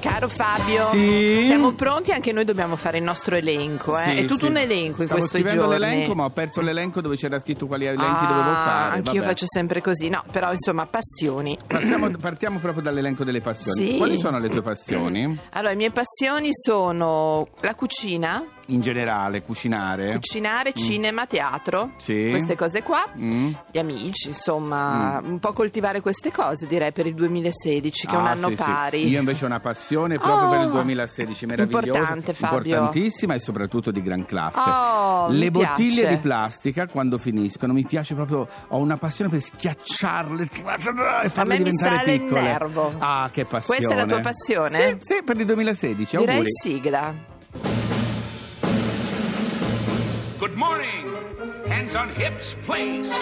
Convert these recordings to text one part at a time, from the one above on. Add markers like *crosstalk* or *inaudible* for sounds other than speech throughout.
Caro Fabio, Sì? siamo pronti, anche noi dobbiamo fare il nostro elenco, eh? Sì, è tutto sì. un elenco in Stavo questi giorni. l'elenco, ma ho perso l'elenco dove c'era scritto quali elenchi Ah, dovevo fare. Anch'io vabbè. faccio sempre così, no, però insomma, passioni. Passiamo- partiamo proprio dall'elenco delle passioni. Quali sono le tue passioni? Allora, le mie passioni sono la cucina, In generale, cucinare? cucinare, cinema, teatro? Sì. queste cose qua. Mm. Gli amici, insomma, un po' coltivare queste cose direi per il 2016, che è un Ah, anno pari. Io invece ho una passione proprio Oh, per il 2016, meravigliosa, importante, Fabio. importantissima e soprattutto di gran classe. Oh, Le bottiglie piace. di plastica quando finiscono mi piace proprio, ho una passione per schiacciarle e farle me mi diventare sale il piccole. nervo. Ah, che passione. Questa è la tua passione? Sì, sì, per il 2016, direi auguri. sigla. Good morning. Hands on hips, please.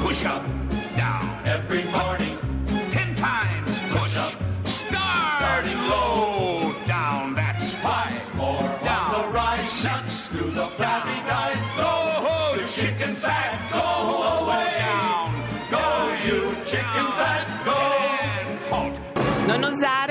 Push up, down. Every morning.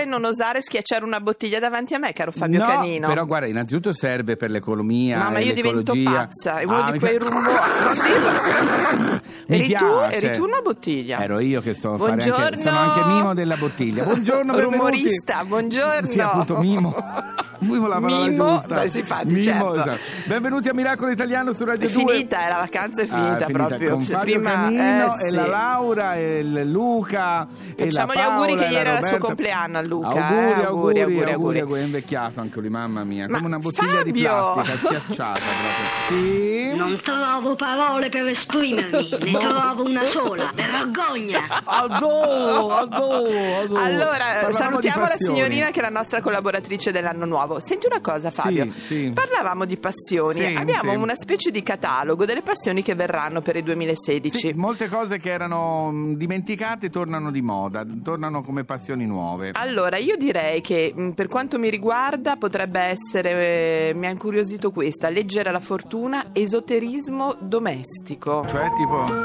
Non osare schiacciare una bottiglia davanti a me, caro Fabio no, Canino. però guarda, innanzitutto serve per l'economia No, ma e io divento l'ecologia. pazza, è uno Ah, di quei fa- rumori. *laughs* *laughs* Mi eri, tu, piace. eri tu una bottiglia. Ero io che sono, fare anche, Buongiorno. sono anche mimo della bottiglia. Buongiorno, benvenuti. Rumorista, buongiorno. Sì, appunto, mimo. *laughs* Mimo la parola Mimo, giusta. beh, sì, infatti, Mimo, certo. esatto. Benvenuti a Miracolo Italiano su Radio È 2. finita, eh, la vacanza è finita, Ah, è finita proprio. con Fabio Prima, Canino eh, e sì. la Laura e il Luca e Facciamo gli auguri che ieri era il suo compleanno a Luca, Auguri, eh, auguri, auguri, auguri, auguri, auguri. È invecchiato anche lui, mamma mia, Ma come una bottiglia di Fabio! plastica schiacciata proprio. Sì. Non trovo parole per esprimermi, *laughs* ne trovo una sola. Vergogna! Adoro, adoro, adoro. Allora, Parlavamo salutiamo la signorina che è la nostra collaboratrice dell'anno nuovo. Senti una cosa, Fabio. Sì, sì. Parlavamo di passioni. Sì, Abbiamo sì. una specie di catalogo delle passioni che verranno per il 2016. Sì, molte cose che erano mh, dimenticate tornano di moda, tornano come passioni nuove. Allora, io direi che mh, per quanto mi riguarda potrebbe essere, eh, mi ha incuriosito questa, leggere la fortuna, esoterismo domestico. Cioè, tipo.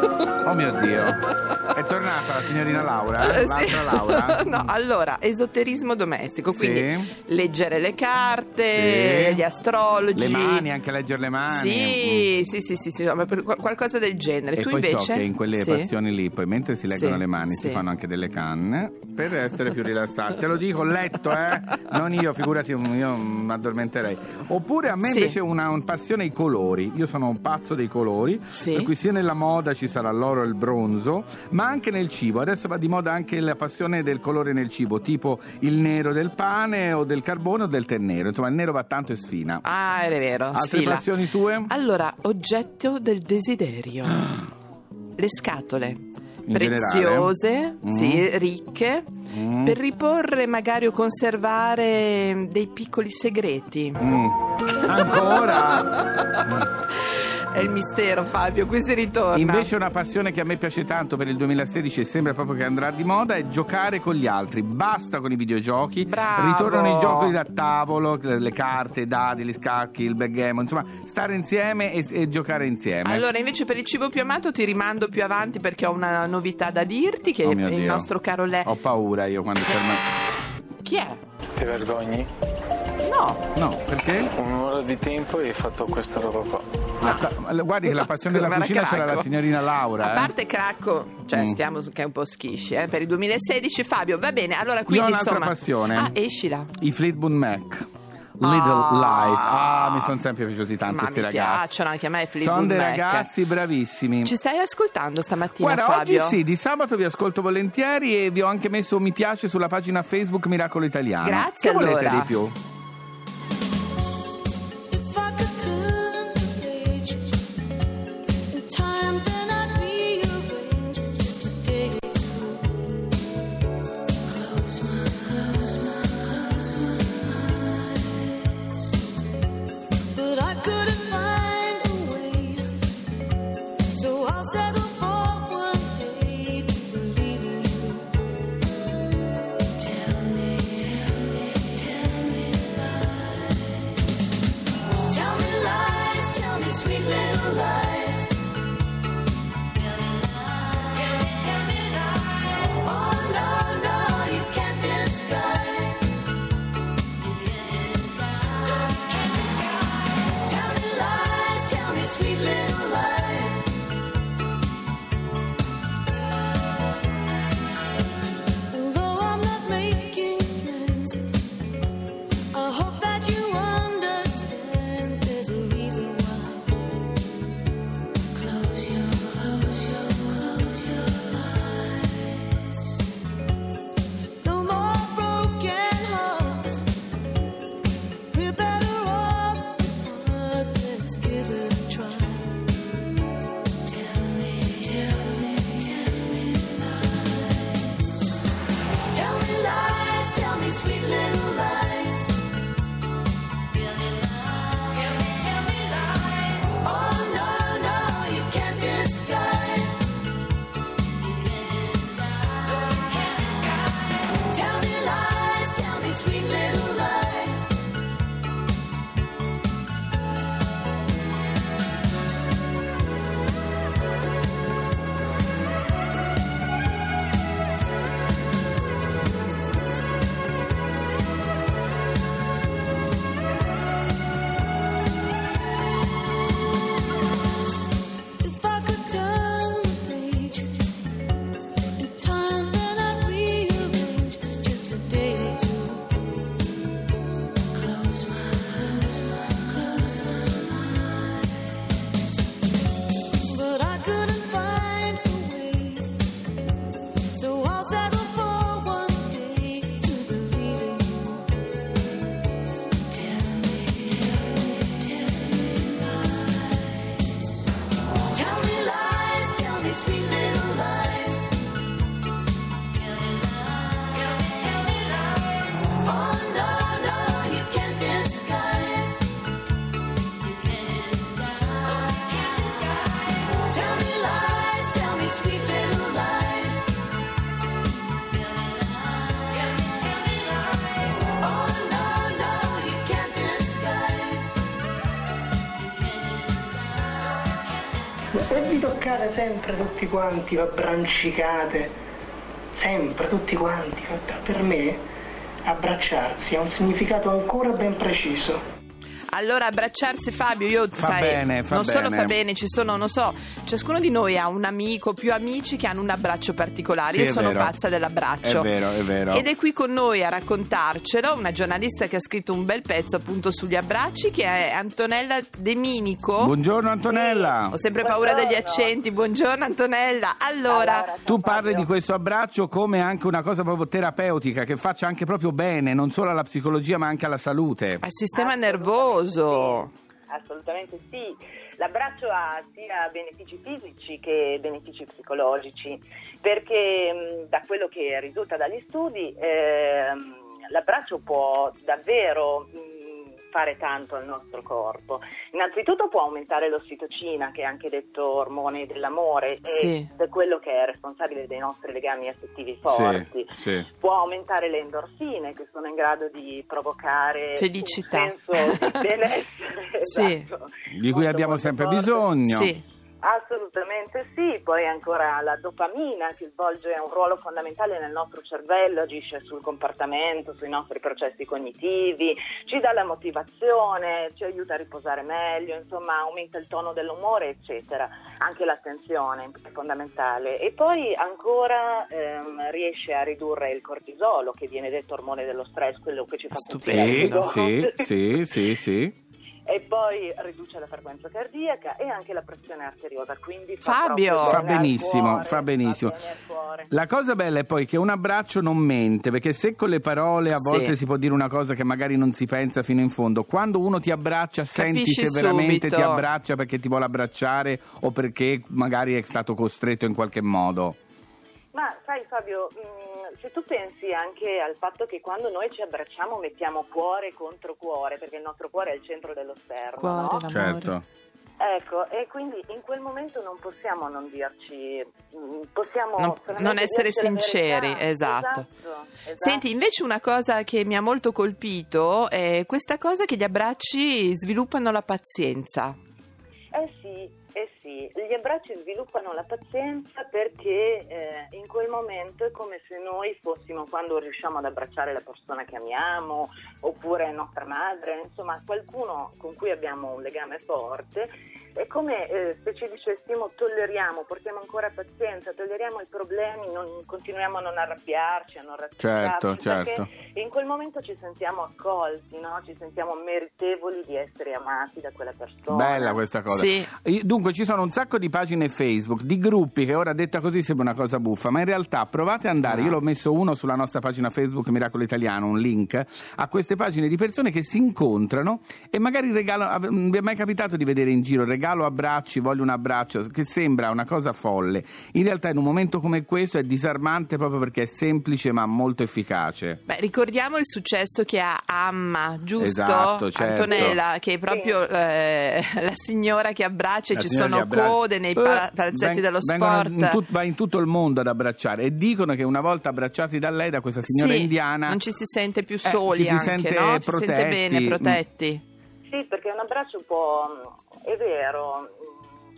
Oh mio Dio. È tornata la signorina Laura? Eh, eh? L'altra sì. Laura? *laughs* no, allora, esoterismo domestico, Sì. quindi leggere le carte, Sì. gli astrologi. Le mani, anche leggere le mani. Sì, sì, sì, sì, sì, no, qualcosa del genere. E tu poi invece? so che in quelle Sì. passioni lì, poi mentre si leggono Sì, le mani, si sì. fanno anche delle canne per essere più rilassati. Te lo dico, ho letto, eh? *laughs* Non io, figurati, io mi addormenterei. Oppure a me Sì. invece una un passione i colori. Io sono un pazzo dei colori, Sì. per cui sia nella moda ci sarà l'oro e il bronzo, ma anche nel cibo. Adesso va di moda anche la passione del colore nel cibo, tipo il nero del pane o del carbone o del tè nero. Insomma, il nero va tanto e sfina. Ah, è vero, Altre sfila. passioni tue? Allora, oggetto del desiderio. Le scatole. In preziose? Mm. sì, ricche, Mm. per riporre magari o conservare dei piccoli segreti. Mm. Ancora? *laughs* È il mistero, Fabio, qui si ritorna. Invece una passione che a me piace tanto per il 2016 e sembra proprio che andrà di moda è giocare con gli altri. Basta con i videogiochi. Bravo. Ritornano i giochi da tavolo, le carte, i dadi, gli scacchi, il backgammon, insomma, stare insieme e, e giocare insieme. Allora, invece per il cibo più amato ti rimando più avanti perché ho una novità da dirti che Oh il Dio. nostro caro Le... Ho paura io quando fermo. Chi è? Ti vergogni? No. No, perché? Un'ora di tempo e hai fatto questa roba qua. Sta- guardi che la passione della cucina c'era la signorina Laura. A eh. parte Cracco, cioè Mm. stiamo che è un po' schisci, eh, per il 2016 Fabio, va bene, allora Io quindi ho un'altra insomma... passione. Ah, escila. I Fleetwood Mac. Little Ah. Lies. Ah, mi sono sempre piaciuti tanto Ma questi mi ragazzi. piacciono anche a me Fleetwood Sono dei Mac. ragazzi bravissimi. Ci stai ascoltando stamattina, Guarda, Fabio? oggi sì, di sabato vi ascolto volentieri e vi ho anche messo un mi piace sulla pagina Facebook Miracolo Italiano. Grazie, Che volete allora. di più? Sempre tutti quanti, vi abbrancicate, sempre tutti quanti, per me abbracciarsi ha un significato ancora ben preciso. Allora, abbracciarsi Fabio, io Fa sai, bene, fa non solo bene. fa bene, ci sono, non so, ciascuno di noi ha un amico, più amici che hanno un abbraccio particolare. Sì, io sono vero. pazza dell'abbraccio. È vero, è vero. Ed è qui con noi a raccontarcelo una giornalista che ha scritto un bel pezzo appunto sugli abbracci, che è Antonella De Minico. Buongiorno Antonella. Ho sempre paura degli accenti. Buongiorno Antonella. Allora, Tu parli di questo abbraccio come anche una cosa proprio terapeutica che faccia anche proprio bene, non solo alla psicologia ma anche alla salute. al sistema nervoso. Assolutamente sì, l'abbraccio ha sia benefici fisici che benefici psicologici, perché mh, da quello che risulta dagli studi ehm, l'abbraccio può davvero mh, fare tanto al nostro corpo. Innanzitutto può aumentare l'ossitocina, che è anche detto ormone dell'amore, Sì. ed è quello che è responsabile dei nostri legami affettivi forti Sì, sì. può aumentare le endorfine che sono in grado di provocare Felicità. un senso di benessere *laughs* esatto, Di cui abbiamo sempre forte. bisogno. Assolutamente sì, poi ancora la dopamina che svolge un ruolo fondamentale nel nostro cervello, agisce sul comportamento, sui nostri processi cognitivi, ci dà la motivazione, ci aiuta a riposare meglio, insomma aumenta il tono dell'umore, eccetera. Anche l'attenzione è fondamentale. E poi ancora ehm, riesce a ridurre il cortisolo, che viene detto ormone dello stress, quello che ci fa Stupendo. sì, sì, sì, sì. E poi riduce la frequenza cardiaca e anche la pressione arteriosa. Quindi fa, Fabio! Fa benissimo, cuore, fa benissimo. La cosa bella è poi che un abbraccio non mente, perché se con le parole a Sì. volte si può dire una cosa che magari non si pensa fino in fondo, quando uno ti abbraccia senti Capisci se veramente subito. ti abbraccia perché ti vuole abbracciare o perché magari è stato costretto in qualche modo. Ma sai Fabio, mh, se tu pensi anche al fatto che quando noi ci abbracciamo mettiamo cuore contro cuore, perché il nostro cuore è il centro dello sterno, Cuore, no? Certo. Ecco, e quindi in quel momento non possiamo non dirci, mh, possiamo Non- solamente non essere sinceri, esatto. Esatto, esatto. Senti, invece una cosa che mi ha molto colpito è questa cosa che gli abbracci sviluppano la pazienza. Eh sì, eh sì, gli abbracci sviluppano la pazienza perché eh, in quel momento è come se noi fossimo quando riusciamo ad abbracciare la persona che amiamo oppure nostra madre, insomma qualcuno con cui abbiamo un legame forte, è come eh, se ci dicessimo tolleriamo, portiamo ancora pazienza, tolleriamo i problemi, non, continuiamo a non arrabbiarci, a non Certo, razzistarci, certo. perché in quel momento ci sentiamo accolti, no? ci sentiamo meritevoli di essere amati da quella persona. Bella questa cosa. Sì. Dunque ci sono un sacco di pagine Facebook, di gruppi che ora detta così sembra una cosa buffa, ma in realtà provate ad andare, io l'ho messo uno sulla nostra pagina Facebook Miracolo Italiano, un link a queste pagine di persone che si incontrano e magari regalano, non vi è mai capitato di vedere in giro regalo abbracci, voglio un abbraccio, che sembra una cosa folle. In realtà in un momento come questo è disarmante proprio perché è semplice ma molto efficace. Beh, ricordiamo il successo che ha Amma, giusto? Esatto, certo. Antonella, che è proprio eh, *laughs* la signora che abbraccia e ci signora sono code nei Eh, pala- palazzetti dello sport. in tut- va in tutto il mondo ad abbracciare e dicono che una volta abbracciati da lei, da questa signora Sì, indiana, non ci si sente più eh, soli ci si anche, sente no? Ci si protetti. sente bene, protetti. Sì, perché un abbraccio può, è vero,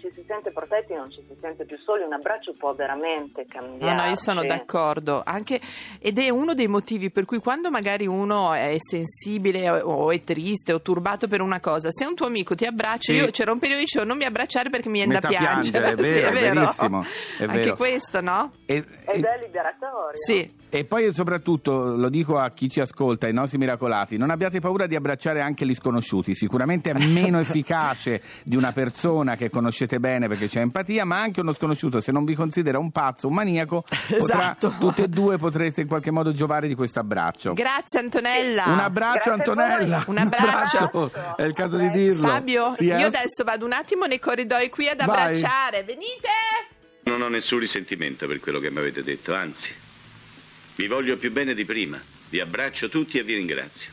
ci si sente protetti, non ci si sente più soli, un abbraccio può veramente cambiare. No, no, io sono d'accordo. Anche, ed è uno dei motivi per cui quando magari uno è sensibile o, o è triste o turbato per una cosa, se un tuo amico ti abbraccia, Sì. io c'era un periodo che dicevo non mi abbracciare perché mi viene da piangere. piangere, è *laughs* Sì, vero, è vero. verissimo, è Anche vero. questo, no? E, Ed è liberatorio. Sì. e poi soprattutto lo dico a chi ci ascolta, ai nostri miracolati, non abbiate paura di abbracciare anche gli sconosciuti, sicuramente è meno *laughs* efficace di una persona che conoscete bene perché c'è empatia, ma anche uno sconosciuto se non vi considera un pazzo, un maniaco, *laughs* potrà- Esatto. tutte e due potreste in qualche modo giovare di questo abbraccio. Grazie Antonella. Un abbraccio Grazie Antonella. Un abbraccio. è il caso di dirlo. Fabio, Sì, io eh? adesso vado un attimo nei corridoi qui ad Vai. abbracciare. Venite! Non ho nessun risentimento per quello che mi avete detto, anzi, vi voglio più bene di prima. Vi abbraccio tutti e vi ringrazio.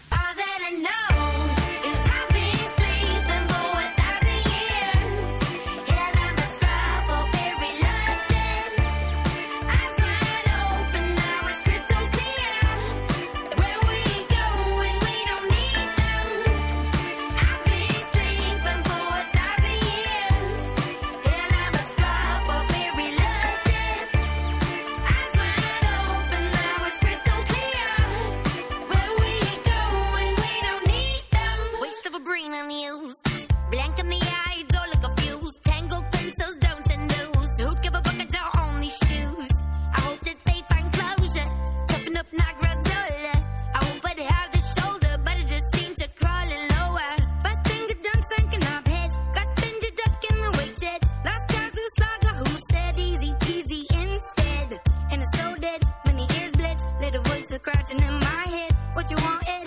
What you want, Ed?